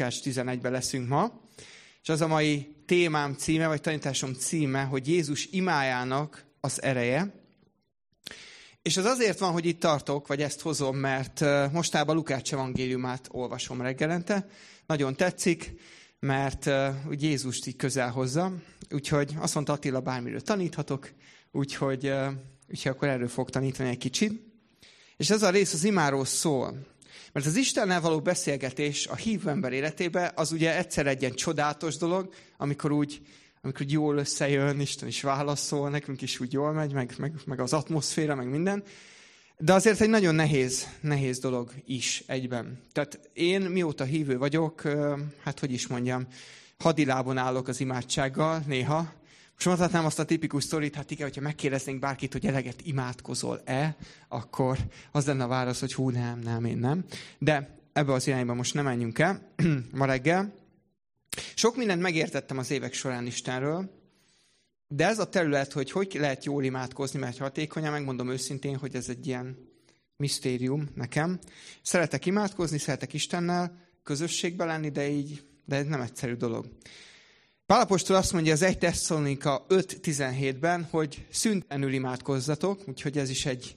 Lukács 11-ben leszünk ma, és az a mai témám címe, vagy tanításom címe, hogy Jézus imájának az ereje. És az azért van, hogy itt tartok, vagy ezt hozom, mert mostában Lukács evangéliumát olvasom reggelente. Nagyon tetszik, mert úgy Jézust így közel hozza. Úgyhogy azt mondta Attila, bármiről taníthatok, úgyhogy, úgyhogy akkor erről fog tanítani egy kicsit. És ez a rész az imáról szól. Mert az Istennel való beszélgetés a hívő ember életébe az ugye egyszer egy ilyen csodálatos dolog, amikor úgy, amikor úgy jól összejön, Isten is válaszol, nekünk is úgy jól megy, meg, meg, meg az atmoszféra, meg minden. De azért egy nagyon nehéz, nehéz dolog is egyben. Tehát én mióta hívő vagyok, hát hogy is mondjam, hadilábon állok az imádsággal néha, most mondhatnám azt a tipikus sztorit, hát igen, hogyha megkérdeznénk bárkit, hogy eleget imádkozol-e, akkor az lenne a válasz, hogy hú, nem, nem, én nem. De ebbe az irányba most nem menjünk el ma reggel. Sok mindent megértettem az évek során Istenről, de ez a terület, hogy hogy lehet jól imádkozni, mert hatékonyan, megmondom őszintén, hogy ez egy ilyen misztérium nekem. Szeretek imádkozni, szeretek Istennel, közösségben lenni, de így, de ez nem egyszerű dolog. Pálapostól azt mondja az 1 Tesszalonika 5.17-ben, hogy szüntelenül imádkozzatok, úgyhogy ez is egy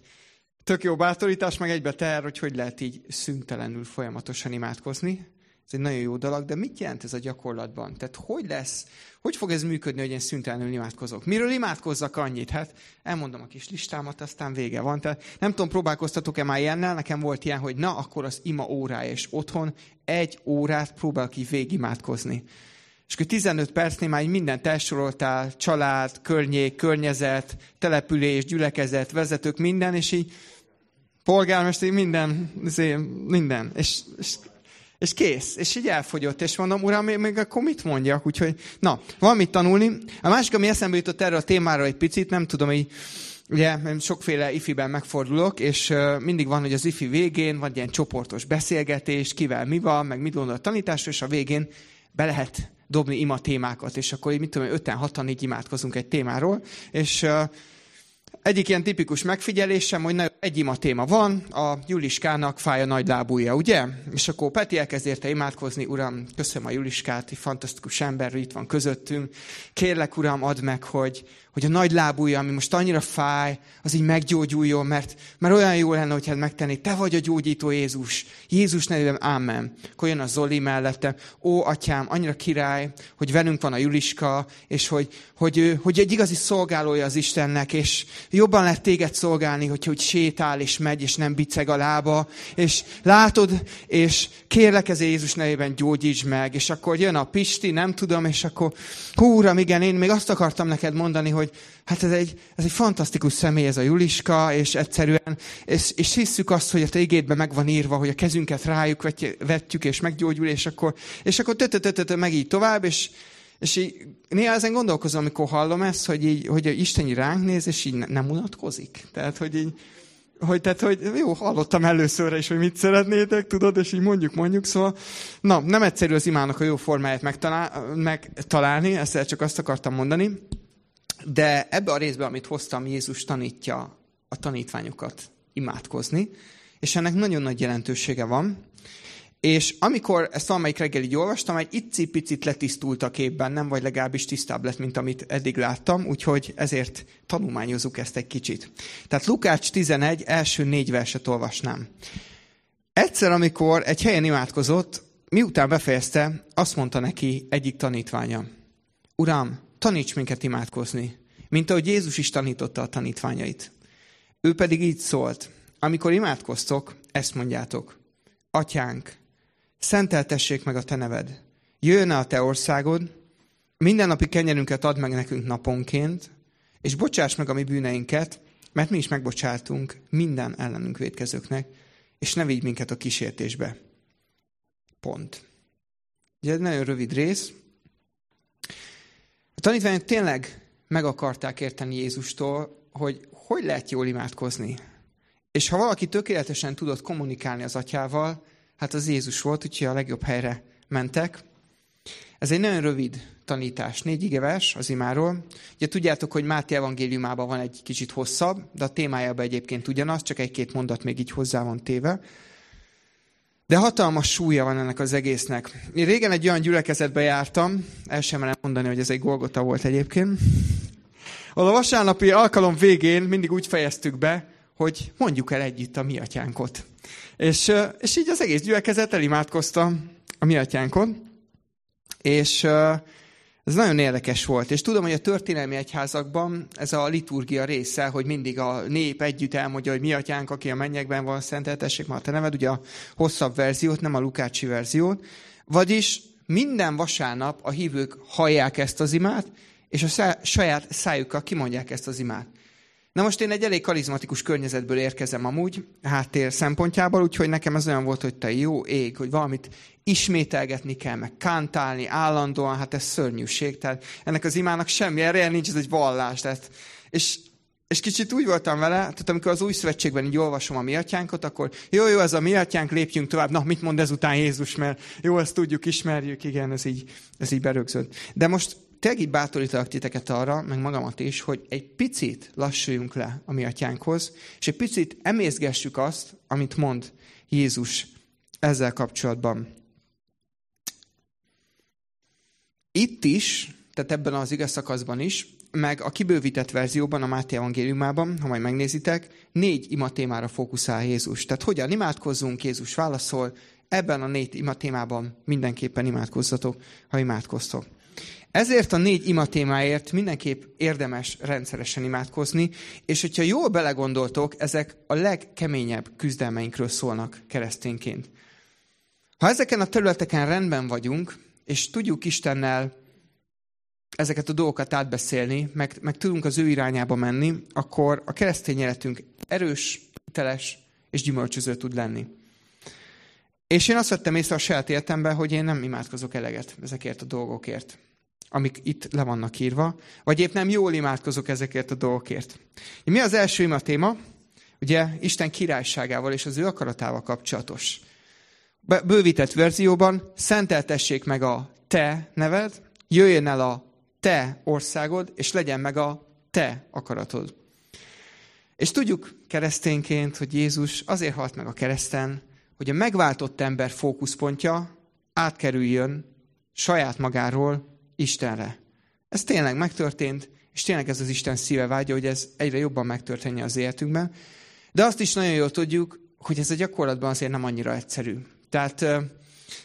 tök jó bátorítás, meg egybe ter, hogy hogy lehet így szüntelenül folyamatosan imádkozni. Ez egy nagyon jó dolog, de mit jelent ez a gyakorlatban? Tehát hogy lesz, hogy fog ez működni, hogy én szüntelenül imádkozok? Miről imádkozzak annyit? Hát elmondom a kis listámat, aztán vége van. Tehát nem tudom, próbálkoztatok-e már ilyennel? Nekem volt ilyen, hogy na, akkor az ima órája, és otthon egy órát próbál ki végigimádkozni. És akkor 15 percnél már mindent elsoroltál, család, környék, környezet, település, gyülekezet, vezetők, minden, és így polgármester, minden, minden. És, és, és kész. És így elfogyott. És mondom, uram, még, még akkor mit mondjak? Úgyhogy, na, van mit tanulni. A másik, ami eszembe jutott erre a témára egy picit, nem tudom, hogy Ugye, sokféle ifiben megfordulok, és mindig van, hogy az ifi végén van ilyen csoportos beszélgetés, kivel mi van, meg mit gondol a tanításra, és a végén be lehet dobni ima témákat, és akkor így, mit tudom, öten, hatan így imádkozunk egy témáról, és egyik ilyen tipikus megfigyelésem, hogy egy ima téma van, a Juliskának fáj a nagy lábúja, ugye? És akkor Peti elkezd érte imádkozni, Uram, köszönöm a Juliskát, egy fantasztikus ember, hogy itt van közöttünk. Kérlek, Uram, add meg, hogy, hogy a nagy lábúja, ami most annyira fáj, az így meggyógyuljon, mert, mert olyan jó lenne, hogyha megtenni, te vagy a gyógyító Jézus. Jézus nevében, ámen. Akkor jön a Zoli mellette, ó, atyám, annyira király, hogy velünk van a Juliska, és hogy, hogy, ő, hogy egy igazi szolgálója az Istennek, és jobban lehet téged szolgálni, hogyha hogy sétál, és megy, és nem biceg a lába, és látod, és kérlek ez Jézus nevében gyógyíts meg, és akkor jön a Pisti, nem tudom, és akkor, hú, uram, igen, én még azt akartam neked mondani, hogy hát ez egy, ez egy fantasztikus személy ez a Juliska, és egyszerűen, és, és hisszük azt, hogy a te igédben meg van írva, hogy a kezünket rájuk vetjük, és meggyógyul, és akkor, és akkor tö meg így tovább, és, és így, néha ezen gondolkozom, amikor hallom ezt, hogy, így, hogy Isten így ránk néz, és így nem unatkozik. Tehát, hogy így, hogy, tehát, hogy jó, hallottam először is, hogy mit szeretnétek, tudod, és így mondjuk, mondjuk, szóval, na, nem egyszerű az imának a jó formáját megtalál, megtalálni, ezt csak azt akartam mondani, de ebbe a részbe, amit hoztam, Jézus tanítja a tanítványokat imádkozni, és ennek nagyon nagy jelentősége van. És amikor ezt valamelyik reggel így olvastam, egy icipicit letisztult a képben, nem vagy legalábbis tisztább lett, mint amit eddig láttam, úgyhogy ezért tanulmányozzuk ezt egy kicsit. Tehát Lukács 11 első négy verset olvasnám. Egyszer, amikor egy helyen imádkozott, miután befejezte, azt mondta neki egyik tanítványa. Uram, taníts minket imádkozni, mint ahogy Jézus is tanította a tanítványait. Ő pedig így szólt, amikor imádkoztok, ezt mondjátok. Atyánk, szenteltessék meg a te neved. Jöjjön a te országod, mindennapi kenyerünket add meg nekünk naponként, és bocsáss meg a mi bűneinket, mert mi is megbocsátunk minden ellenünk védkezőknek, és ne vigy minket a kísértésbe. Pont. Ugye ez nagyon rövid rész, a tanítványok tényleg meg akarták érteni Jézustól, hogy hogy lehet jól imádkozni. És ha valaki tökéletesen tudott kommunikálni az atyával, hát az Jézus volt, úgyhogy a legjobb helyre mentek. Ez egy nagyon rövid tanítás, négy igevers az imáról. Ugye tudjátok, hogy Máté evangéliumában van egy kicsit hosszabb, de a témájában egyébként ugyanaz, csak egy-két mondat még így hozzá van téve. De hatalmas súlya van ennek az egésznek. Én régen egy olyan gyülekezetbe jártam, el sem merem mondani, hogy ez egy Golgota volt egyébként, ahol a vasárnapi alkalom végén mindig úgy fejeztük be, hogy mondjuk el együtt a mi atyánkot. És, és így az egész gyülekezet elimádkozta a mi atyánkon, és ez nagyon érdekes volt. És tudom, hogy a történelmi egyházakban ez a liturgia része, hogy mindig a nép együtt elmondja, hogy mi atyánk, aki a mennyekben van, szenteltessék már a te neved, ugye a hosszabb verziót, nem a Lukácsi verziót. Vagyis minden vasárnap a hívők hallják ezt az imát, és a saját szájukkal kimondják ezt az imát. Na most én egy elég karizmatikus környezetből érkezem amúgy, háttér szempontjából, úgyhogy nekem ez olyan volt, hogy te jó ég, hogy valamit ismételgetni kell, meg kántálni állandóan, hát ez szörnyűség. Tehát ennek az imának semmi ereje nincs, ez egy vallás. Tehát, és, és kicsit úgy voltam vele, tehát amikor az új szövetségben így olvasom a mi atyánkot, akkor jó, jó, ez a mi atyánk, lépjünk tovább. Na, mit mond ezután Jézus, mert jó, ezt tudjuk, ismerjük, igen, ez így, ez így berögzött. De most tényleg így bátorítalak titeket arra, meg magamat is, hogy egy picit lassuljunk le a mi atyánkhoz, és egy picit emészgessük azt, amit mond Jézus ezzel kapcsolatban. Itt is, tehát ebben az igaz szakaszban is, meg a kibővített verzióban, a Máté evangéliumában, ha majd megnézitek, négy imatémára fókuszál Jézus. Tehát hogyan imádkozzunk, Jézus válaszol, ebben a négy imatémában mindenképpen imádkozzatok, ha imádkoztok. Ezért a négy ima témáért mindenképp érdemes rendszeresen imádkozni, és hogyha jól belegondoltok, ezek a legkeményebb küzdelmeinkről szólnak keresztényként. Ha ezeken a területeken rendben vagyunk, és tudjuk Istennel ezeket a dolgokat átbeszélni, meg, meg tudunk az ő irányába menni, akkor a keresztény életünk erős, teles és gyümölcsöző tud lenni. És én azt vettem észre a saját életemben, hogy én nem imádkozok eleget ezekért a dolgokért amik itt le vannak írva, vagy épp nem jól imádkozok ezekért a dolgokért. Mi az első ima téma? Ugye Isten királyságával és az ő akaratával kapcsolatos. Bővített verzióban szenteltessék meg a te neved, jöjjön el a te országod, és legyen meg a te akaratod. És tudjuk keresztényként, hogy Jézus azért halt meg a kereszten, hogy a megváltott ember fókuszpontja átkerüljön saját magáról Istenre. Ez tényleg megtörtént, és tényleg ez az Isten szíve vágya, hogy ez egyre jobban megtörténje az életünkben. De azt is nagyon jól tudjuk, hogy ez a gyakorlatban azért nem annyira egyszerű. Tehát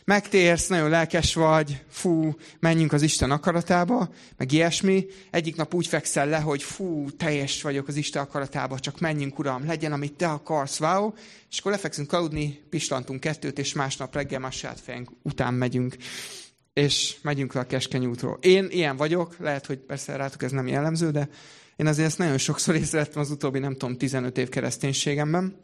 megtérsz, nagyon lelkes vagy, fú, menjünk az Isten akaratába, meg ilyesmi. Egyik nap úgy fekszel le, hogy fú, teljes vagyok az Isten akaratába, csak menjünk, Uram, legyen, amit te akarsz, wow. És akkor lefekszünk aludni, pislantunk kettőt, és másnap reggel más fejünk után megyünk és megyünk le a keskeny útról. Én ilyen vagyok, lehet, hogy persze rátok ez nem jellemző, de én azért ezt nagyon sokszor észrevettem az utóbbi, nem tudom, 15 év kereszténységemben.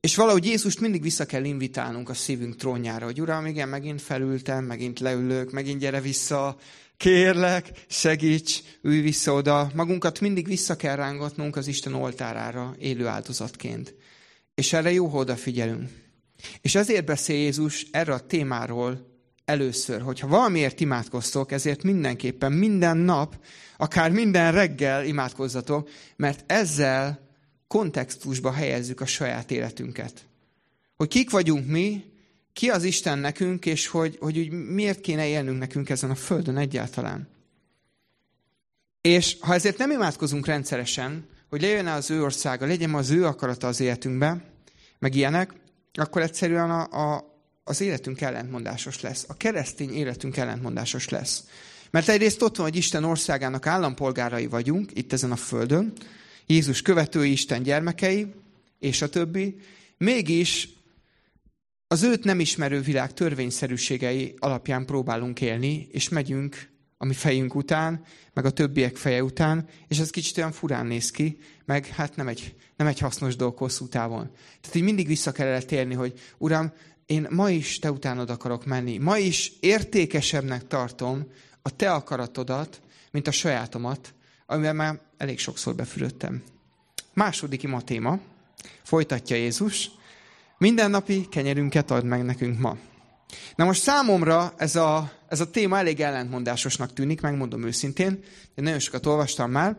És valahogy Jézust mindig vissza kell invitálnunk a szívünk trónjára, hogy Uram, igen, megint felültem, megint leülök, megint gyere vissza, kérlek, segíts, ülj vissza oda. Magunkat mindig vissza kell rángatnunk az Isten oltárára élő áldozatként. És erre jó, ha odafigyelünk. És ezért beszél Jézus erre a témáról először, hogyha valamiért imádkoztok, ezért mindenképpen minden nap, akár minden reggel imádkozzatok, mert ezzel kontextusba helyezzük a saját életünket. Hogy kik vagyunk mi, ki az Isten nekünk, és hogy, hogy úgy miért kéne élnünk nekünk ezen a földön egyáltalán. És ha ezért nem imádkozunk rendszeresen, hogy lejön az ő országa, legyen az ő akarata az életünkbe, meg ilyenek, akkor egyszerűen a, a, az életünk ellentmondásos lesz. A keresztény életünk ellentmondásos lesz. Mert egyrészt ott van, hogy Isten országának állampolgárai vagyunk, itt ezen a földön, Jézus követői, Isten gyermekei, és a többi. Mégis az őt nem ismerő világ törvényszerűségei alapján próbálunk élni, és megyünk a mi fejünk után, meg a többiek feje után, és ez kicsit olyan furán néz ki, meg hát nem egy, nem egy hasznos dolog hosszú távon. Tehát így mindig vissza kellett térni, hogy Uram, én ma is te utánod akarok menni. Ma is értékesebbnek tartom a te akaratodat, mint a sajátomat, amivel már elég sokszor befülöttem. Második ima téma, folytatja Jézus, mindennapi kenyerünket ad meg nekünk ma. Na most számomra ez a, ez a téma elég ellentmondásosnak tűnik, megmondom őszintén, én nagyon sokat olvastam már,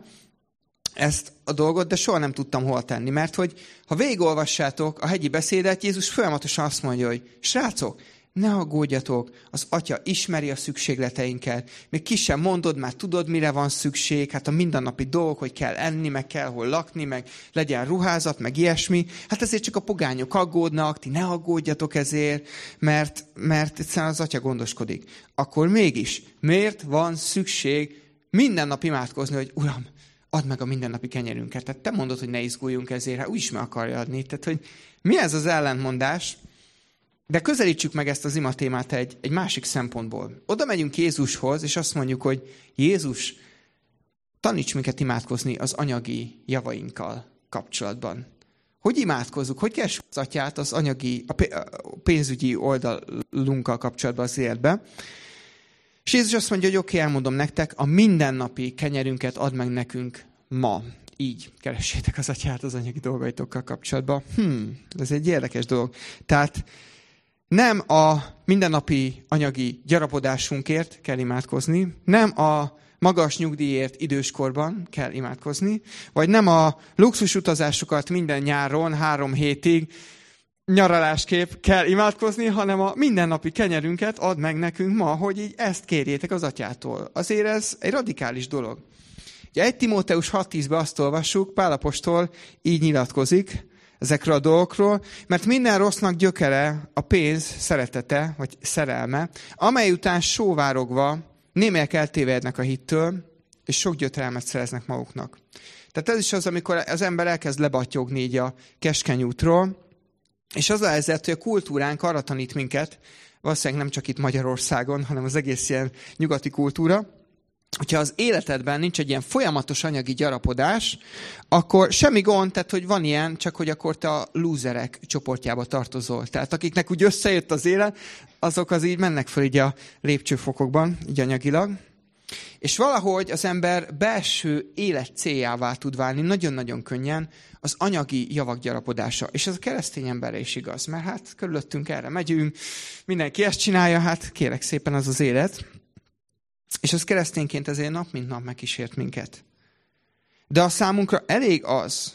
ezt a dolgot, de soha nem tudtam hol tenni, mert hogy ha végigolvassátok a hegyi beszédet, Jézus folyamatosan azt mondja, hogy srácok, ne aggódjatok, az atya ismeri a szükségleteinket, még ki sem mondod, már tudod, mire van szükség, hát a mindennapi dolgok, hogy kell enni, meg kell hol lakni, meg legyen ruházat, meg ilyesmi. Hát ezért csak a pogányok aggódnak, ti ne aggódjatok ezért, mert, mert egyszerűen az atya gondoskodik. Akkor mégis, miért van szükség minden nap imádkozni, hogy Uram, add meg a mindennapi kenyerünket. Tehát te mondod, hogy ne izguljunk ezért, hát úgyis meg akarja adni. Tehát, hogy mi ez az ellentmondás? De közelítsük meg ezt az ima témát egy, egy másik szempontból. Oda megyünk Jézushoz, és azt mondjuk, hogy Jézus, taníts minket imádkozni az anyagi javainkkal kapcsolatban. Hogy imádkozunk? Hogy kell az atyát az anyagi, a pénzügyi oldalunkkal kapcsolatban az életbe? És Jézus azt mondja, hogy oké, okay, elmondom nektek, a mindennapi kenyerünket ad meg nekünk ma. Így keressétek az atyát az anyagi dolgaitokkal kapcsolatban. Hmm, ez egy érdekes dolog. Tehát nem a mindennapi anyagi gyarapodásunkért kell imádkozni, nem a magas nyugdíjért időskorban kell imádkozni, vagy nem a luxus utazásokat minden nyáron három hétig nyaraláskép kell imádkozni, hanem a mindennapi kenyerünket ad meg nekünk ma, hogy így ezt kérjétek az atyától. Azért ez egy radikális dolog. Ugye 1 Timóteus 6.10-ben azt olvassuk, Pálapostól így nyilatkozik, ezekről a dolgokról, mert minden rossznak gyökere a pénz szeretete, vagy szerelme, amely után sóvárogva némelyek eltévednek a hittől, és sok gyötrelmet szereznek maguknak. Tehát ez is az, amikor az ember elkezd lebatyogni így a keskeny útról, és az a helyzet, hogy a kultúránk arra tanít minket, valószínűleg nem csak itt Magyarországon, hanem az egész ilyen nyugati kultúra, hogyha az életedben nincs egy ilyen folyamatos anyagi gyarapodás, akkor semmi gond, tehát hogy van ilyen, csak hogy akkor te a lúzerek csoportjába tartozol. Tehát akiknek úgy összejött az élet, azok az így mennek föl így a lépcsőfokokban, így anyagilag. És valahogy az ember belső élet céljává tud válni nagyon-nagyon könnyen az anyagi javak gyarapodása. És ez a keresztény emberre is igaz, mert hát körülöttünk erre megyünk, mindenki ezt csinálja, hát kérek szépen az az élet. És az keresztényként ezért nap mint nap megkísért minket. De a számunkra elég az,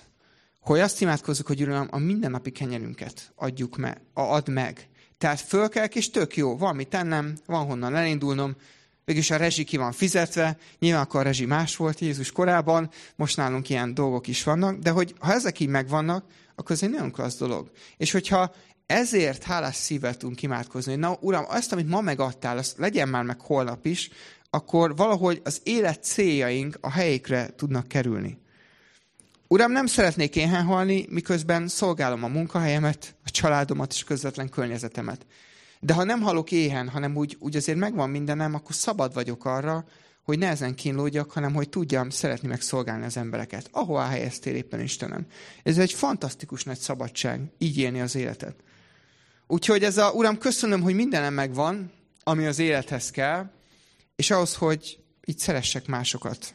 hogy azt imádkozzuk, hogy Uram, a mindennapi kenyerünket adjuk me, add meg. Tehát fölkelk, és tök jó, van mit tennem, van honnan elindulnom, Végülis a rezsi ki van fizetve, nyilván akkor a rezsi más volt Jézus korában, most nálunk ilyen dolgok is vannak, de hogy ha ezek így megvannak, akkor ez egy nagyon klassz dolog. És hogyha ezért hálás szívvel tudunk imádkozni, hogy na Uram, azt, amit ma megadtál, azt legyen már meg holnap is, akkor valahogy az élet céljaink a helyékre tudnak kerülni. Uram, nem szeretnék éhen halni, miközben szolgálom a munkahelyemet, a családomat és közvetlen környezetemet. De ha nem halok éhen, hanem úgy, úgy azért megvan mindenem, akkor szabad vagyok arra, hogy ne ezen kínlódjak, hanem hogy tudjam szeretni meg szolgálni az embereket. Ahová helyeztél éppen Istenem. Ez egy fantasztikus nagy szabadság, így élni az életet. Úgyhogy ez a, Uram, köszönöm, hogy mindenem megvan, ami az élethez kell, és ahhoz, hogy így szeressek másokat.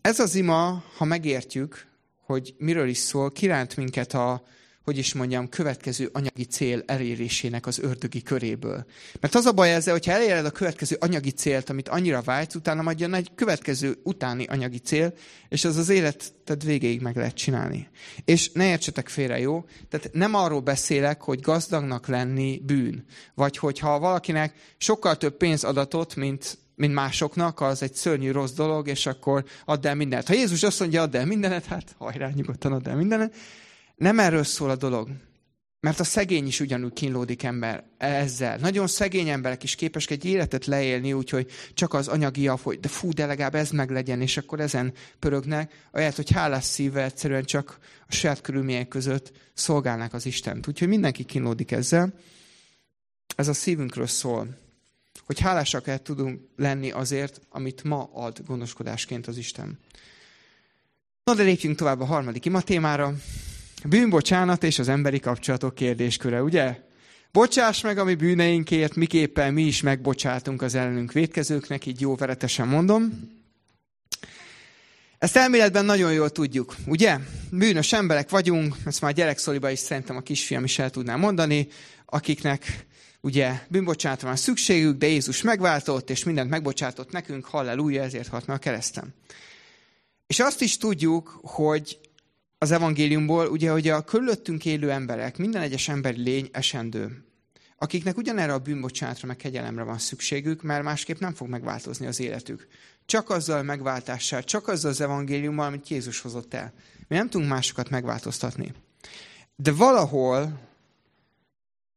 Ez az ima, ha megértjük, hogy miről is szól, kiránt minket a, hogy is mondjam, következő anyagi cél elérésének az ördögi köréből. Mert az a baj ezzel, hogyha eléred a következő anyagi célt, amit annyira vágysz, utána majd egy következő utáni anyagi cél, és az az életed végéig meg lehet csinálni. És ne értsetek félre, jó? Tehát nem arról beszélek, hogy gazdagnak lenni bűn. Vagy hogyha valakinek sokkal több pénz adatot, mint mint másoknak, az egy szörnyű rossz dolog, és akkor add el mindent. Ha Jézus azt mondja, add el mindenet, hát hajrá, nyugodtan add el mindenet. Nem erről szól a dolog. Mert a szegény is ugyanúgy kínlódik ember ezzel. Nagyon szegény emberek is képesek egy életet leélni, úgyhogy csak az anyagi jav, hogy de fú, de legalább ez meg legyen, és akkor ezen pörögnek, ahelyett, hogy hálás szívvel egyszerűen csak a saját körülmények között szolgálnak az Istent. Úgyhogy mindenki kínlódik ezzel. Ez a szívünkről szól, hogy hálásak el tudunk lenni azért, amit ma ad gondoskodásként az Isten. Na de lépjünk tovább a harmadik ima témára. Bűnbocsánat és az emberi kapcsolatok kérdésköre, ugye? Bocsáss meg a mi bűneinkért, miképpen mi is megbocsátunk az ellenünk védkezőknek, így jó veretesen mondom. Ezt elméletben nagyon jól tudjuk, ugye? Bűnös emberek vagyunk, ezt már gyerekszoliba is szerintem a kisfiam is el tudná mondani, akiknek ugye bűnbocsánatra van szükségük, de Jézus megváltott, és mindent megbocsátott nekünk, halleluja, ezért meg a keresztem. És azt is tudjuk, hogy az evangéliumból, ugye, hogy a körülöttünk élő emberek, minden egyes emberi lény esendő, akiknek ugyanerre a bűnbocsánatra, meg kegyelemre van szükségük, mert másképp nem fog megváltozni az életük. Csak azzal megváltással, csak azzal az evangéliummal, amit Jézus hozott el. Mi nem tudunk másokat megváltoztatni. De valahol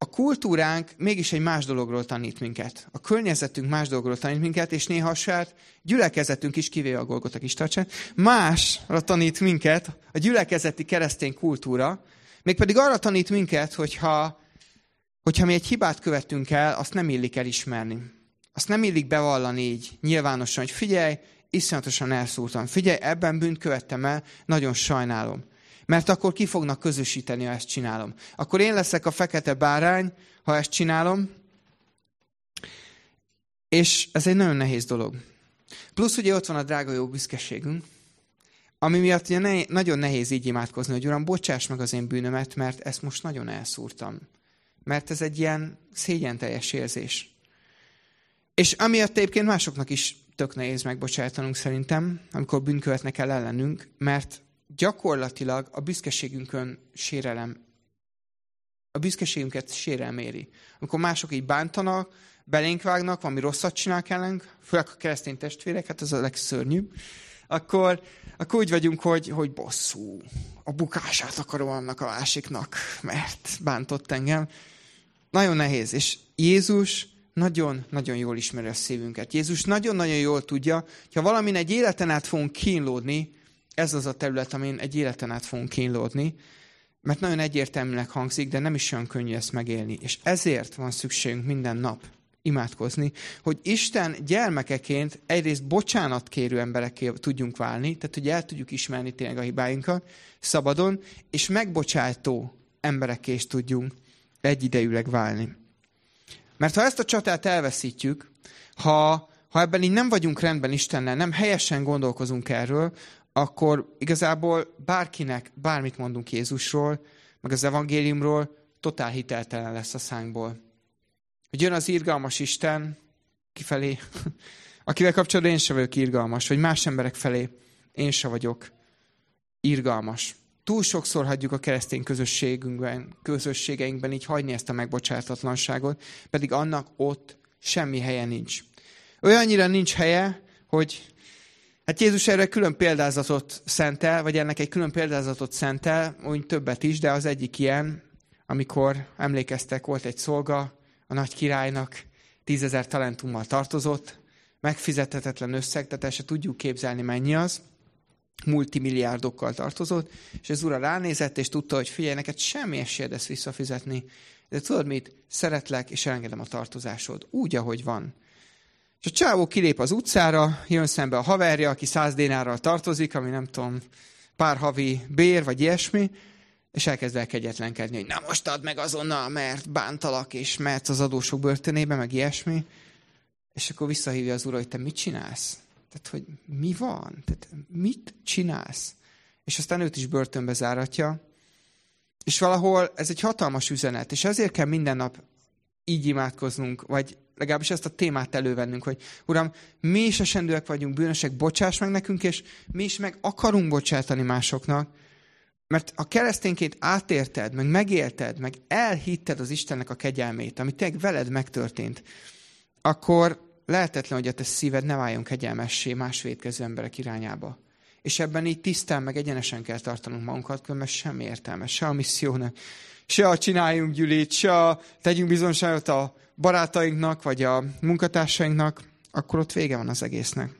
a kultúránk mégis egy más dologról tanít minket. A környezetünk más dologról tanít minket, és néha a saját gyülekezetünk is, kivéve a Golgota kis tartsát, másra tanít minket, a gyülekezeti keresztény kultúra, mégpedig arra tanít minket, hogyha, hogyha mi egy hibát követünk el, azt nem illik elismerni. Azt nem illik bevallani így nyilvánosan, hogy figyelj, iszonyatosan elszúrtam. Figyelj, ebben bűnt követtem el, nagyon sajnálom. Mert akkor ki fognak közösíteni, ha ezt csinálom. Akkor én leszek a fekete bárány, ha ezt csinálom. És ez egy nagyon nehéz dolog. Plusz ugye ott van a drága jó büszkeségünk, ami miatt ugye ne, nagyon nehéz így imádkozni, hogy Uram, bocsáss meg az én bűnömet, mert ezt most nagyon elszúrtam. Mert ez egy ilyen szégyen teljes érzés. És amiatt egyébként másoknak is tök nehéz megbocsájtanunk szerintem, amikor bűnkövetnek el ellenünk, mert gyakorlatilag a büszkeségünkön sérelem, a büszkeségünket sérelem éri. Amikor mások így bántanak, belénk vágnak, valami rosszat csinálnak ellenünk, főleg a keresztény testvérek, hát az a legszörnyűbb, akkor, akkor úgy vagyunk, hogy, hogy bosszú, a bukását akarom annak a másiknak, mert bántott engem. Nagyon nehéz, és Jézus nagyon-nagyon jól ismeri a szívünket. Jézus nagyon-nagyon jól tudja, hogy ha valamin egy életen át fogunk kínlódni, ez az a terület, amin egy életen át fogunk kínlódni, mert nagyon egyértelműnek hangzik, de nem is olyan könnyű ezt megélni. És ezért van szükségünk minden nap imádkozni, hogy Isten gyermekeként egyrészt bocsánatkérő emberekké tudjunk válni, tehát hogy el tudjuk ismerni tényleg a hibáinkat szabadon, és megbocsátó emberekké is tudjunk egyidejűleg válni. Mert ha ezt a csatát elveszítjük, ha, ha ebben így nem vagyunk rendben Istennel, nem helyesen gondolkozunk erről, akkor igazából bárkinek bármit mondunk Jézusról, meg az evangéliumról, totál hiteltelen lesz a szánkból. Hogy jön az irgalmas Isten kifelé, akivel kapcsolatban én sem vagyok irgalmas, vagy más emberek felé én sem vagyok irgalmas. Túl sokszor hagyjuk a keresztény közösségünkben, közösségeinkben így hagyni ezt a megbocsátatlanságot, pedig annak ott semmi helye nincs. Olyannyira nincs helye, hogy Hát Jézus erre külön példázatot szentel, vagy ennek egy külön példázatot szentel, úgy többet is, de az egyik ilyen, amikor emlékeztek, volt egy szolga, a nagy királynak tízezer talentummal tartozott, megfizethetetlen összeg, tehát el se tudjuk képzelni, mennyi az, multimilliárdokkal tartozott, és az ura ránézett, és tudta, hogy figyelj, neked semmi esélyed ezt visszafizetni, de tudod mit? Szeretlek, és elengedem a tartozásod, úgy, ahogy van. És a csávó kilép az utcára, jön szembe a haverja, aki száz dénárral tartozik, ami nem tudom, pár havi bér, vagy ilyesmi, és elkezd el kegyetlenkedni, hogy na most add meg azonnal, mert bántalak, és mehetsz az adósok börtönébe, meg ilyesmi. És akkor visszahívja az ura, hogy te mit csinálsz? Tehát, hogy mi van? Tehát, mit csinálsz? És aztán őt is börtönbe záratja. És valahol ez egy hatalmas üzenet, és ezért kell minden nap így imádkoznunk, vagy legalábbis ezt a témát elővennünk, hogy Uram, mi is esendőek vagyunk, bűnösek, bocsáss meg nekünk, és mi is meg akarunk bocsátani másoknak, mert a keresztényként átérted, meg megélted, meg elhitted az Istennek a kegyelmét, ami tényleg veled megtörtént, akkor lehetetlen, hogy a te szíved ne váljon kegyelmessé más védkező emberek irányába. És ebben így tisztán, meg egyenesen kell tartanunk magunkat, különben semmi értelme, se a missziónak, se a csináljunk gyűlét, se a tegyünk bizonságot a barátainknak, vagy a munkatársainknak, akkor ott vége van az egésznek.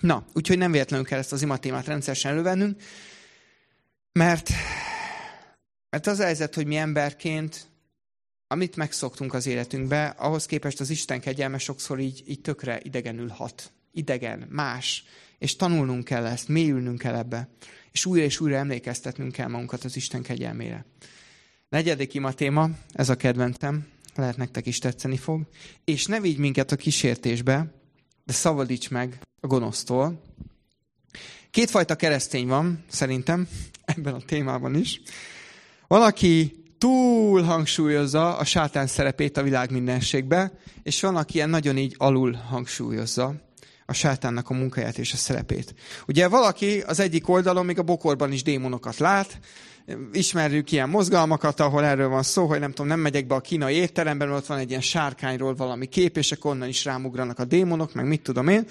Na, úgyhogy nem véletlenül kell ezt az imatémát rendszeresen elővennünk, mert, mert az a helyzet, hogy mi emberként, amit megszoktunk az életünkbe, ahhoz képest az Isten kegyelme sokszor így, így tökre idegenül hat. Idegen, más. És tanulnunk kell ezt, mélyülnünk kell ebbe. És újra és újra emlékeztetnünk kell magunkat az Isten kegyelmére. Negyedik ima téma, ez a kedventem, lehet nektek is tetszeni fog. És ne vigy minket a kísértésbe, de szabadíts meg a gonosztól. Kétfajta keresztény van, szerintem, ebben a témában is. Valaki túl hangsúlyozza a sátán szerepét a világ mindenségbe, és van, aki ilyen nagyon így alul hangsúlyozza. A sátánnak a munkáját és a szerepét. Ugye valaki az egyik oldalon még a bokorban is démonokat lát, ismerjük ilyen mozgalmakat, ahol erről van szó, hogy nem tudom, nem megyek be a kínai étteremben, ott van egy ilyen sárkányról valami kép, és akkor onnan is rámugranak a démonok, meg mit tudom én.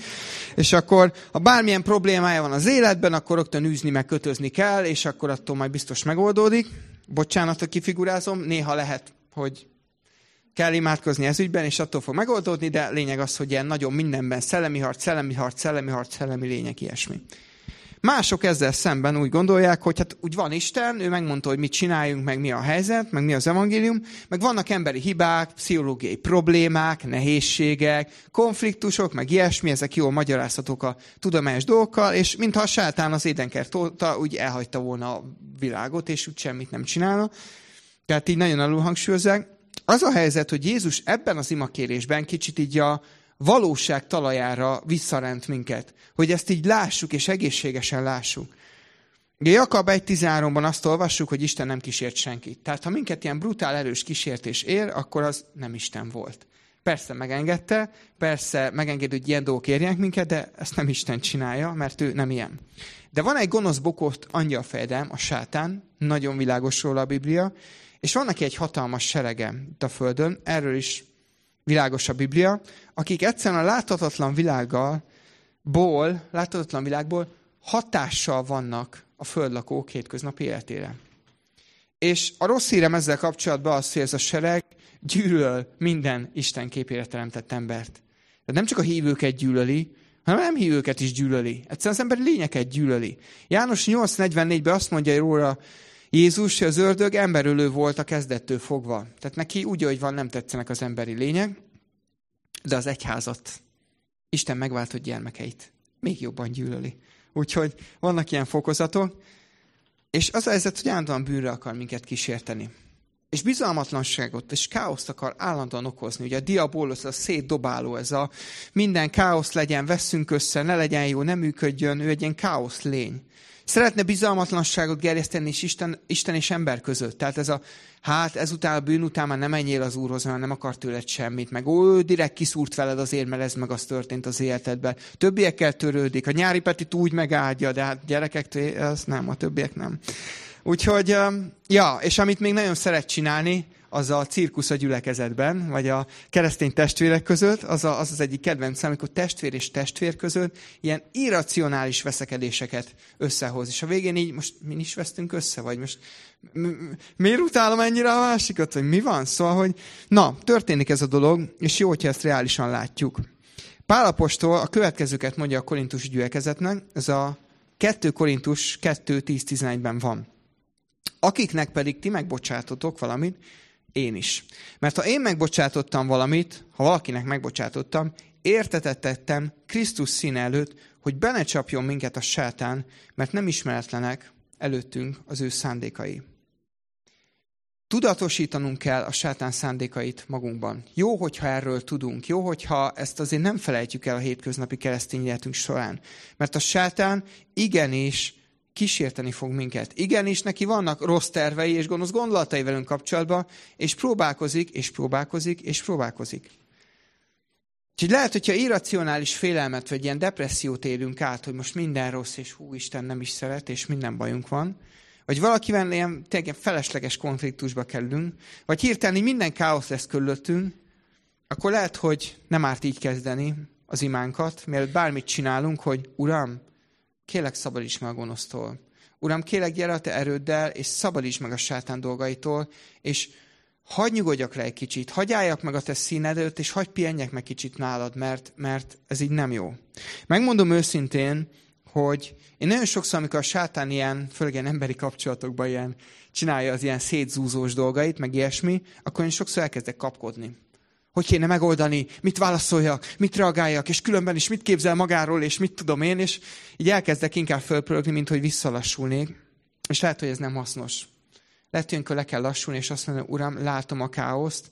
És akkor, ha bármilyen problémája van az életben, akkor rögtön űzni, meg kötözni kell, és akkor attól majd biztos megoldódik. Bocsánat, hogy kifigurázom, néha lehet, hogy kell imádkozni ez ügyben, és attól fog megoldódni, de lényeg az, hogy ilyen nagyon mindenben szellemi harc, szellemi harc, szellemi harc, szellemi lények, ilyesmi. Mások ezzel szemben úgy gondolják, hogy hát úgy van Isten, ő megmondta, hogy mit csináljunk, meg mi a helyzet, meg mi az evangélium, meg vannak emberi hibák, pszichológiai problémák, nehézségek, konfliktusok, meg ilyesmi, ezek jól magyarázhatók a tudományos dolgokkal, és mintha a sátán az édenkert óta úgy elhagyta volna a világot, és úgy semmit nem csinálna. Tehát így nagyon alul hangsúlyozzák. Az a helyzet, hogy Jézus ebben az imakérésben kicsit így a valóság talajára visszarent minket, hogy ezt így lássuk, és egészségesen lássuk. Ugye Jakab 1.13-ban azt olvassuk, hogy Isten nem kísért senkit. Tehát ha minket ilyen brutál erős kísértés ér, akkor az nem Isten volt. Persze megengedte, persze megengedő, hogy ilyen dolgok érjenek minket, de ezt nem Isten csinálja, mert ő nem ilyen. De van egy gonosz bokott angyalfejdem, a sátán, nagyon világos róla a Biblia, és van neki egy hatalmas serege itt a Földön, erről is világos a Biblia, akik egyszerűen a láthatatlan világgal, ból, láthatatlan világból hatással vannak a földlakók hétköznapi életére. És a rossz hírem ezzel kapcsolatban az, hogy ez a sereg gyűlöl minden Isten képére teremtett embert. Tehát nem csak a hívőket gyűlöli, hanem nem hívőket is gyűlöli. Egyszerűen az ember lényeket gyűlöli. János 8.44-ben azt mondja róla Jézus, az ördög emberölő volt a kezdettől fogva. Tehát neki úgy, hogy van, nem tetszenek az emberi lények, de az egyházat, Isten megváltott gyermekeit még jobban gyűlöli. Úgyhogy vannak ilyen fokozatok, és az a helyzet, hogy állandóan bűnre akar minket kísérteni. És bizalmatlanságot és káoszt akar állandóan okozni. Ugye a diabolus, a szétdobáló, ez a minden káosz legyen, veszünk össze, ne legyen jó, nem működjön, ő egy ilyen káosz lény. Szeretne bizalmatlanságot gerjeszteni is Isten, Isten és ember között. Tehát ez a, hát ezután a bűn után már nem menjél az Úrhoz, mert nem akar tőled semmit, meg ó, direkt kiszúrt veled azért, mert ez meg az történt az életedben. Többiekkel törődik. A nyári Petit úgy megáldja, de hát gyerekek, az nem, a többiek nem. Úgyhogy, ja, és amit még nagyon szeret csinálni, az a cirkusz a gyülekezetben, vagy a keresztény testvérek között, az a, az, az egyik kedvencem, amikor testvér és testvér között ilyen irracionális veszekedéseket összehoz. És a végén így, most mi is vesztünk össze, vagy most miért utálom ennyire a másikat, vagy mi van? Szóval, hogy na, történik ez a dolog, és jó, hogyha ezt reálisan látjuk. Pálapostól a következőket mondja a korintus gyülekezetnek, ez a 2 Korintus 2.10.11-ben van. Akiknek pedig ti megbocsátotok valamit, én is. Mert ha én megbocsátottam valamit, ha valakinek megbocsátottam, értetettettem Krisztus színe előtt, hogy be ne csapjon minket a sátán, mert nem ismeretlenek előttünk az ő szándékai. Tudatosítanunk kell a sátán szándékait magunkban. Jó, hogyha erről tudunk. Jó, hogyha ezt azért nem felejtjük el a hétköznapi keresztény életünk során. Mert a sátán igenis kísérteni fog minket. Igenis, neki vannak rossz tervei és gonosz gondolatai velünk kapcsolatban, és próbálkozik, és próbálkozik, és próbálkozik. Úgyhogy lehet, hogyha irracionális félelmet, vagy ilyen depressziót élünk át, hogy most minden rossz, és hú, Isten nem is szeret, és minden bajunk van, vagy valakivel ilyen tényleg felesleges konfliktusba kerülünk, vagy hirtelen minden káosz lesz körülöttünk, akkor lehet, hogy nem árt így kezdeni az imánkat, mielőtt bármit csinálunk, hogy Uram, kélek szabadíts meg a gonosztól. Uram, kélek gyere a te erőddel, és szabadíts meg a sátán dolgaitól, és hagyj nyugodjak le egy kicsit, hagyjáljak meg a te színedőt, és hagyj pihenjek meg kicsit nálad, mert, mert ez így nem jó. Megmondom őszintén, hogy én nagyon sokszor, amikor a sátán ilyen, főleg ilyen emberi kapcsolatokban ilyen, csinálja az ilyen szétzúzós dolgait, meg ilyesmi, akkor én sokszor elkezdek kapkodni hogy kéne megoldani, mit válaszoljak, mit reagáljak, és különben is mit képzel magáról, és mit tudom én, és így elkezdek inkább fölpörögni, mint hogy visszalassulnék. És lehet, hogy ez nem hasznos. Lehet, hogy le kell lassulni, és azt mondani, uram, látom a káoszt,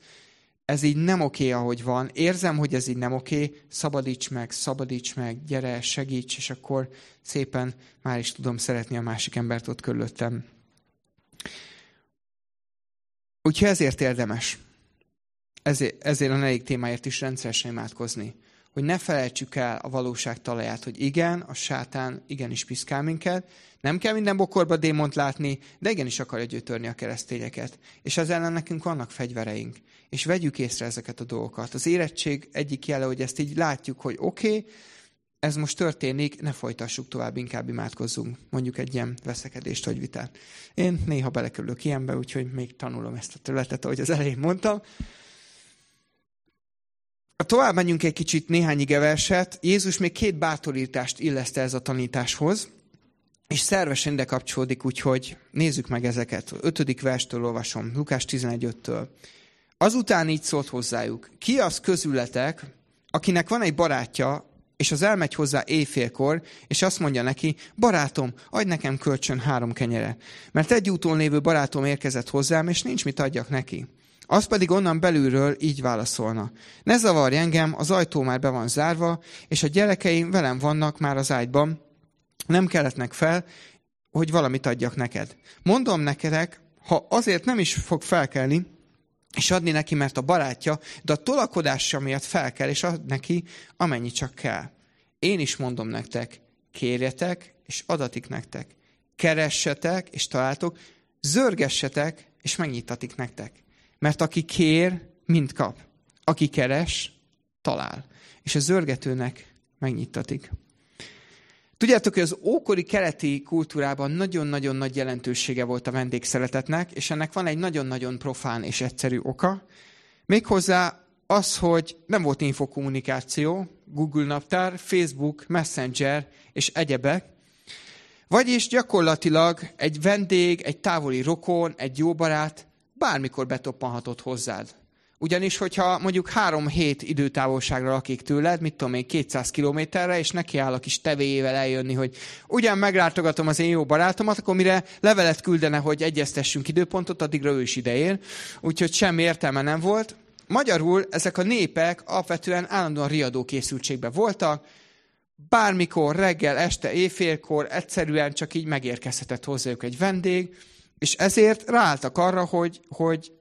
ez így nem oké, ahogy van, érzem, hogy ez így nem oké, szabadíts meg, szabadíts meg, gyere, segíts, és akkor szépen már is tudom szeretni a másik embert ott körülöttem. Úgyhogy ezért érdemes ezért, ezért a negyedik témáért is rendszeresen imádkozni. hogy ne felejtsük el a valóság talaját, hogy igen, a sátán igenis piszkál minket, nem kell minden bokorba démont látni, de igenis akarja gyötörni a keresztényeket. És az ellen nekünk vannak fegyvereink. És vegyük észre ezeket a dolgokat. Az érettség egyik jele, hogy ezt így látjuk, hogy oké, okay, ez most történik, ne folytassuk tovább, inkább imádkozzunk. Mondjuk egy ilyen veszekedést vagy vitát. Én néha belekerülök ilyenbe, úgyhogy még tanulom ezt a területet, ahogy az elején mondtam. Ha tovább menjünk egy kicsit néhány igeverset, Jézus még két bátorítást illeszte ez a tanításhoz, és szervesen ide kapcsolódik, úgyhogy nézzük meg ezeket. Ötödik verstől olvasom, Lukás 11.5-től. Azután így szólt hozzájuk, ki az közületek, akinek van egy barátja, és az elmegy hozzá éjfélkor, és azt mondja neki, barátom, adj nekem kölcsön három kenyere, mert egy úton lévő barátom érkezett hozzám, és nincs mit adjak neki. Az pedig onnan belülről így válaszolna. Ne zavarj engem, az ajtó már be van zárva, és a gyerekeim velem vannak már az ágyban, nem kelletnek fel, hogy valamit adjak neked. Mondom neked, ha azért nem is fog felkelni, és adni neki, mert a barátja, de a tolakodása miatt fel kell, és ad neki, amennyi csak kell. Én is mondom nektek, kérjetek, és adatik nektek. Keressetek, és találtok, zörgessetek, és megnyitatik nektek. Mert aki kér, mind kap. Aki keres, talál. És a zörgetőnek megnyitatik. Tudjátok, hogy az ókori keleti kultúrában nagyon-nagyon nagy jelentősége volt a vendégszeretetnek, és ennek van egy nagyon-nagyon profán és egyszerű oka. Méghozzá az, hogy nem volt infokommunikáció, Google naptár, Facebook, Messenger és egyebek, vagyis gyakorlatilag egy vendég, egy távoli rokon, egy jó barát bármikor betoppanhatott hozzád. Ugyanis, hogyha mondjuk három hét időtávolságra lakik tőled, mit tudom én, 200 kilométerre, és neki áll a kis tevéjével eljönni, hogy ugyan meglátogatom az én jó barátomat, akkor mire levelet küldene, hogy egyeztessünk időpontot, addigra ő is ideér. Úgyhogy semmi értelme nem volt. Magyarul ezek a népek alapvetően állandóan riadó készültségben voltak, bármikor, reggel, este, éjfélkor egyszerűen csak így megérkezhetett hozzájuk egy vendég, és ezért ráálltak arra, hogy, hogy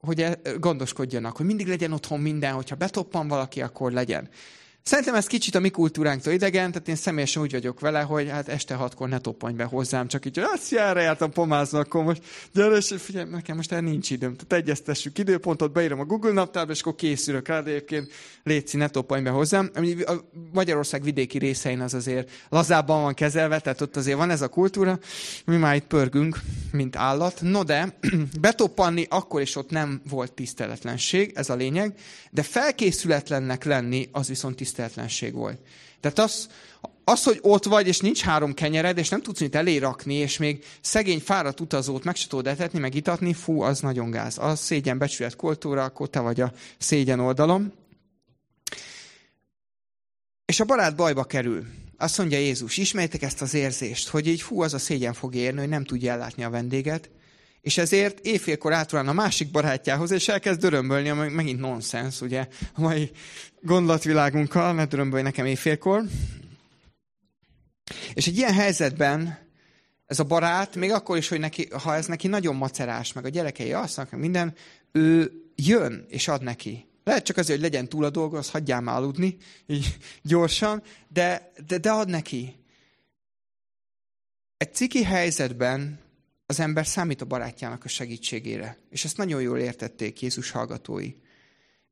hogy e, gondoskodjanak, hogy mindig legyen otthon minden, hogyha betoppan valaki, akkor legyen. Szerintem ez kicsit a mi kultúránktól idegen, tehát én személyesen úgy vagyok vele, hogy hát este hatkor ne toppanj be hozzám, csak így, hogy azt járra jártam pomázni, akkor most gyere, és figyelj, nekem most erre nincs időm. Tehát egyeztessük időpontot, beírom a Google naptárba, és akkor készülök rá, de egyébként létszi, ne toppanj be hozzám. A Magyarország vidéki részein az azért lazábban van kezelve, tehát ott azért van ez a kultúra, mi már itt pörgünk, mint állat. No de, betoppanni akkor is ott nem volt tiszteletlenség, ez a lényeg, de felkészületlennek lenni, az viszont tiszteletlenség volt. Tehát az, az, hogy ott vagy, és nincs három kenyered, és nem tudsz mit elérakni, és még szegény fáradt utazót meg se tudod etetni, meg itatni, fú, az nagyon gáz. Az szégyen becsület kultúra, akkor te vagy a szégyen oldalom. És a barát bajba kerül. Azt mondja Jézus, ismerjétek ezt az érzést, hogy így fú, az a szégyen fog érni, hogy nem tudja ellátni a vendéget, és ezért éjfélkor átruhán a másik barátjához, és elkezd dörömbölni, ami megint nonsens, ugye, a mai gondolatvilágunkkal, ne dörömbölj nekem éjfélkor. És egy ilyen helyzetben ez a barát, még akkor is, hogy neki, ha ez neki nagyon macerás, meg a gyerekei alszanak, minden, ő jön és ad neki. Lehet csak azért, hogy legyen túl a dolga, az hagyjál már aludni, így gyorsan, de, de, de ad neki. Egy ciki helyzetben az ember számít a barátjának a segítségére. És ezt nagyon jól értették Jézus hallgatói.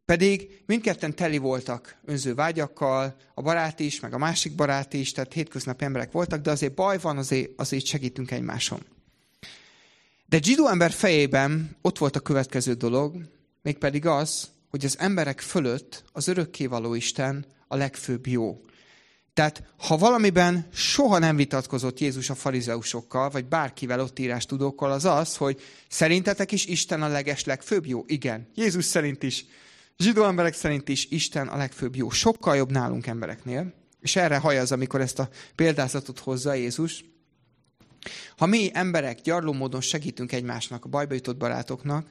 Pedig mindketten teli voltak önző vágyakkal, a barát is, meg a másik barát is, tehát hétköznapi emberek voltak, de azért baj van, azért, azért segítünk egymáson. De zsidó ember fejében ott volt a következő dolog, mégpedig az, hogy az emberek fölött az örökkévaló Isten a legfőbb jó. Tehát, ha valamiben soha nem vitatkozott Jézus a farizeusokkal, vagy bárkivel ott írás tudókkal, az az, hogy szerintetek is Isten a leges legfőbb jó? Igen. Jézus szerint is. Zsidó emberek szerint is Isten a legfőbb jó. Sokkal jobb nálunk embereknél. És erre hajaz, amikor ezt a példázatot hozza Jézus. Ha mi emberek gyarló módon segítünk egymásnak, a bajba jutott barátoknak,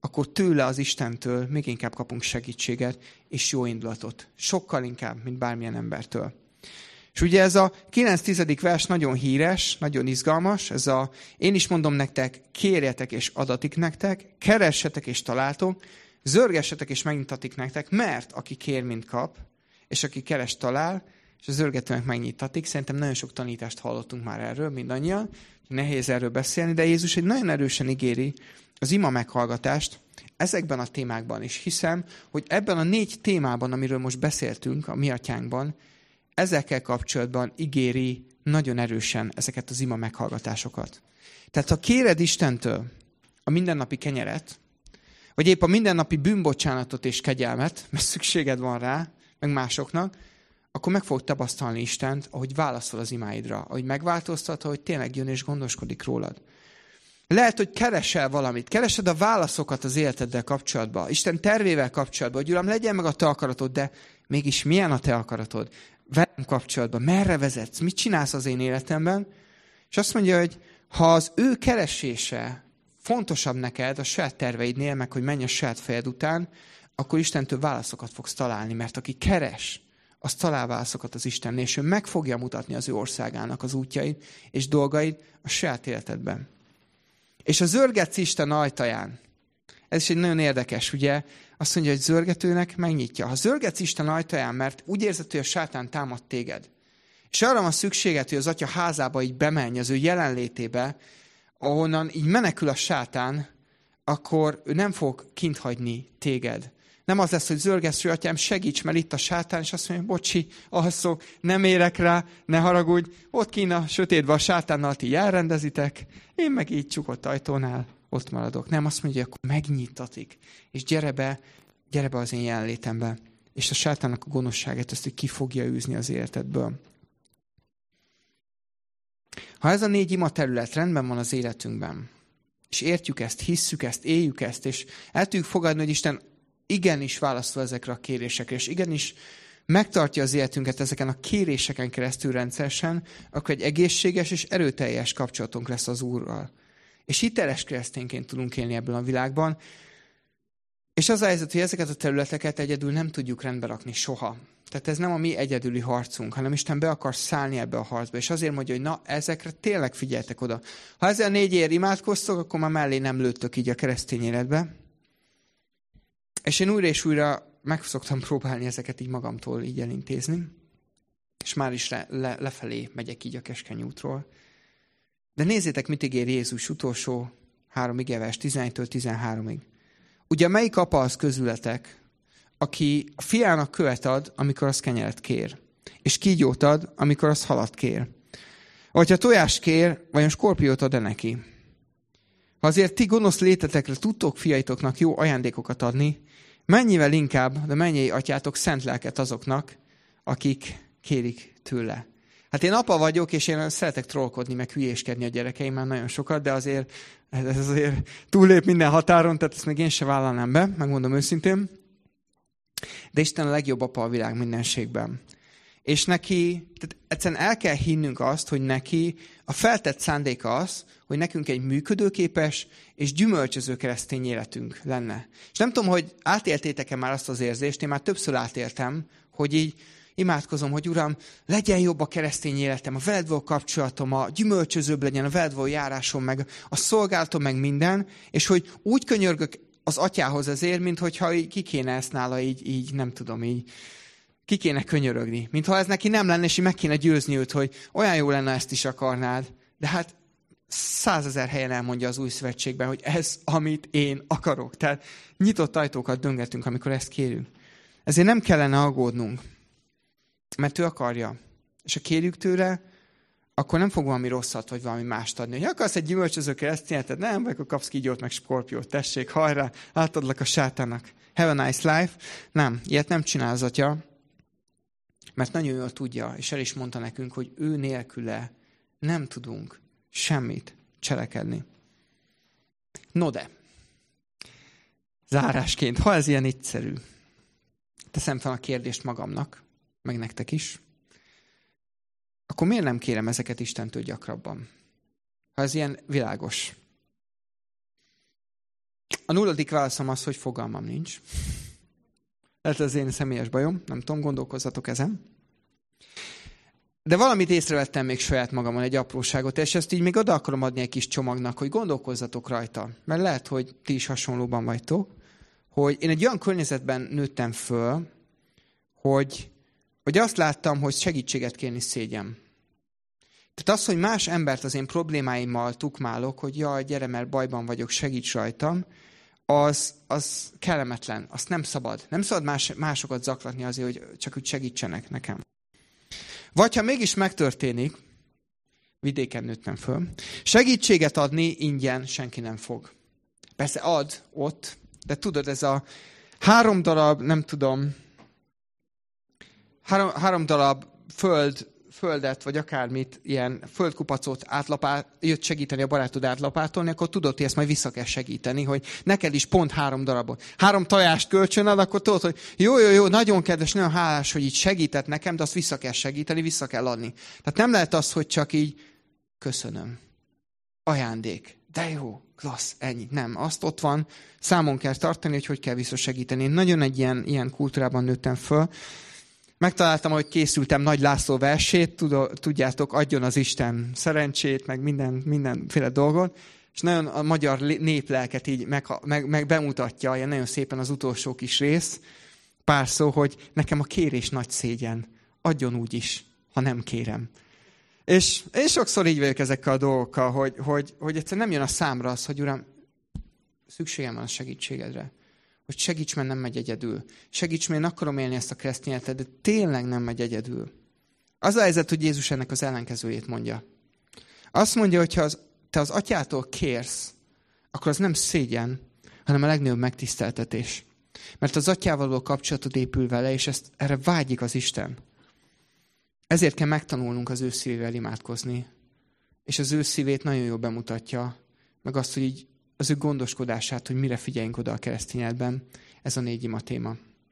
akkor tőle az Istentől még inkább kapunk segítséget és jó indulatot. Sokkal inkább, mint bármilyen embertől. És ugye ez a 9-10. vers nagyon híres, nagyon izgalmas, ez a én is mondom nektek, kérjetek és adatik nektek, keressetek és találtok, zörgessetek és megnyitatik nektek, mert aki kér, mint kap, és aki keres, talál, és az örgetőnek megnyitatik. Szerintem nagyon sok tanítást hallottunk már erről, mindannyian. Nehéz erről beszélni, de Jézus egy nagyon erősen ígéri az ima meghallgatást ezekben a témákban is. Hiszem, hogy ebben a négy témában, amiről most beszéltünk a mi atyánkban, ezekkel kapcsolatban ígéri nagyon erősen ezeket az ima meghallgatásokat. Tehát ha kéred Istentől a mindennapi kenyeret, vagy épp a mindennapi bűnbocsánatot és kegyelmet, mert szükséged van rá, meg másoknak, akkor meg fogod tapasztalni Istent, ahogy válaszol az imáidra, ahogy megváltoztat, hogy tényleg jön és gondoskodik rólad. Lehet, hogy keresel valamit, keresed a válaszokat az életeddel kapcsolatban, Isten tervével kapcsolatban, hogy Uram, legyen meg a te akaratod, de mégis milyen a te akaratod? Velem kapcsolatban, merre vezetsz, mit csinálsz az én életemben? És azt mondja, hogy ha az ő keresése fontosabb neked a saját terveidnél, meg hogy menj a saját fejed után, akkor Istentől válaszokat fogsz találni, mert aki keres, az talál válaszokat az Istennél, és ő meg fogja mutatni az ő országának az útjait és dolgait a saját életedben. És a zörgetsz Isten ajtaján. Ez is egy nagyon érdekes, ugye? Azt mondja, hogy zörgetőnek megnyitja. Ha zörgetsz Isten ajtaján, mert úgy érzed, hogy a sátán támad téged, és arra van szükséged, hogy az atya házába így bemenj, az ő jelenlétébe, ahonnan így menekül a sátán, akkor ő nem fog kint hagyni téged. Nem az lesz, hogy zörgesz, hogy atyám, segíts, mert itt a sátán, és azt mondja, bocsi, alszok, nem érek rá, ne haragudj, ott kín a sötétben a sátánnal ti elrendezitek, én meg így csukott ajtónál ott maradok. Nem, azt mondja, akkor megnyitatik, és gyere be, gyere be az én jelenlétembe. És a sátánnak a gonoszságát ezt, hogy ki fogja űzni az életedből. Ha ez a négy ima terület rendben van az életünkben, és értjük ezt, hisszük ezt, éljük ezt, és el tudjuk fogadni, hogy Isten igenis válaszol ezekre a kérésekre, és igenis megtartja az életünket ezeken a kéréseken keresztül rendszeresen, akkor egy egészséges és erőteljes kapcsolatunk lesz az Úrral. És hiteles keresztényként tudunk élni ebben a világban. És az a helyzet, hogy ezeket a területeket egyedül nem tudjuk rendbe rakni soha. Tehát ez nem a mi egyedüli harcunk, hanem Isten be akar szállni ebbe a harcba. És azért mondja, hogy na, ezekre tényleg figyeltek oda. Ha ezzel négy ér imádkoztok, akkor már mellé nem lőttök így a keresztény életbe. És én újra és újra meg szoktam próbálni ezeket így magamtól így elintézni. És már is le, le, lefelé megyek így a keskeny útról. De nézzétek, mit ígér Jézus utolsó három igevers, 11-től 13-ig. Ugye melyik apa az közületek, aki a fiának követ ad, amikor az kenyeret kér, és kígyót ad, amikor az halat kér. Vagy ha tojás kér, vajon skorpiót ad-e neki? Ha azért ti gonosz létetekre tudtok fiaitoknak jó ajándékokat adni, mennyivel inkább, de mennyi atyátok szent lelket azoknak, akik kérik tőle. Hát én apa vagyok, és én szeretek trollkodni, meg hülyéskedni a gyerekeimmel nagyon sokat, de azért ez azért túlép minden határon, tehát ezt még én se vállalnám be, megmondom őszintén. De Isten a legjobb apa a világ mindenségben. És neki, tehát egyszerűen el kell hinnünk azt, hogy neki a feltett szándéka az, hogy nekünk egy működőképes és gyümölcsöző keresztény életünk lenne. És nem tudom, hogy átéltétek-e már azt az érzést, én már többször átéltem, hogy így imádkozom, hogy Uram, legyen jobb a keresztény életem, a veled való kapcsolatom, a gyümölcsözőbb legyen a veled való járásom, meg a szolgálatom, meg minden, és hogy úgy könyörgök az atyához azért, mint hogyha ki kéne ezt nála így, így nem tudom, így ki kéne könyörögni. Mintha ez neki nem lenne, és meg kéne győzni őt, hogy olyan jó lenne, ezt is akarnád. De hát százezer helyen elmondja az új szövetségben, hogy ez, amit én akarok. Tehát nyitott ajtókat döngetünk, amikor ezt kérünk. Ezért nem kellene aggódnunk, mert ő akarja. És ha kérjük tőle, akkor nem fog valami rosszat, vagy valami mást adni. Hogy akarsz egy gyümölcsöző keresztényetet, nem, vagy akkor kapsz kígyót, meg skorpiót, tessék, hajrá, átadlak a sátának. Have a nice life. Nem, ilyet nem csinál az atya, mert nagyon jól tudja, és el is mondta nekünk, hogy ő nélküle nem tudunk semmit cselekedni. No de, zárásként, ha ez ilyen egyszerű, teszem fel a kérdést magamnak, meg nektek is, akkor miért nem kérem ezeket Istentől gyakrabban? Ha ez ilyen világos. A nulladik válaszom az, hogy fogalmam nincs. Lehet az én személyes bajom, nem tudom, gondolkozzatok ezen. De valamit észrevettem még saját magamon, egy apróságot, és ezt így még oda akarom adni egy kis csomagnak, hogy gondolkozzatok rajta. Mert lehet, hogy ti is hasonlóban vagytok, hogy én egy olyan környezetben nőttem föl, hogy hogy azt láttam, hogy segítséget kérni szégyen. Tehát az, hogy más embert az én problémáimmal tukmálok, hogy jaj, gyere, mert bajban vagyok, segíts rajtam, az, az kellemetlen, azt nem szabad. Nem szabad más, másokat zaklatni azért, hogy csak úgy segítsenek nekem. Vagy ha mégis megtörténik, vidéken nőttem föl, segítséget adni ingyen senki nem fog. Persze ad ott, de tudod, ez a három darab, nem tudom, három, három darab föld földet, vagy akármit, ilyen földkupacot átlapát, jött segíteni a barátod átlapátolni, akkor tudod, hogy ezt majd vissza kell segíteni, hogy neked is pont három darabot. Három tajást kölcsön ad, akkor tudod, hogy jó, jó, jó, nagyon kedves, nagyon hálás, hogy így segített nekem, de azt vissza kell segíteni, vissza kell adni. Tehát nem lehet az, hogy csak így köszönöm. Ajándék. De jó, klassz, ennyi. Nem, azt ott van, számon kell tartani, hogy hogy kell visszasegíteni. Én nagyon egy ilyen, ilyen kultúrában nőttem föl, Megtaláltam, hogy készültem Nagy László versét, tudjátok, adjon az Isten szerencsét, meg minden, mindenféle dolgot, és nagyon a magyar néplelket így meg, meg, meg bemutatja, ilyen nagyon szépen az utolsó kis rész, pár szó, hogy nekem a kérés nagy szégyen, adjon úgy is, ha nem kérem. És én sokszor így vagyok ezekkel a dolgokkal, hogy, hogy, hogy egyszer nem jön a számra az, hogy Uram, szükségem van a segítségedre hogy segíts, mert nem megy egyedül. Segíts, mert én akarom élni ezt a keresztény életet, de tényleg nem megy egyedül. Az a helyzet, hogy Jézus ennek az ellenkezőjét mondja. Azt mondja, hogy ha az, te az atyától kérsz, akkor az nem szégyen, hanem a legnagyobb megtiszteltetés. Mert az atyával való kapcsolatod épül vele, és ezt, erre vágyik az Isten. Ezért kell megtanulnunk az ő szívével imádkozni. És az ő szívét nagyon jól bemutatja, meg azt, hogy így az ő gondoskodását, hogy mire figyeljünk oda a keresztényedben. Ez a négy ima téma.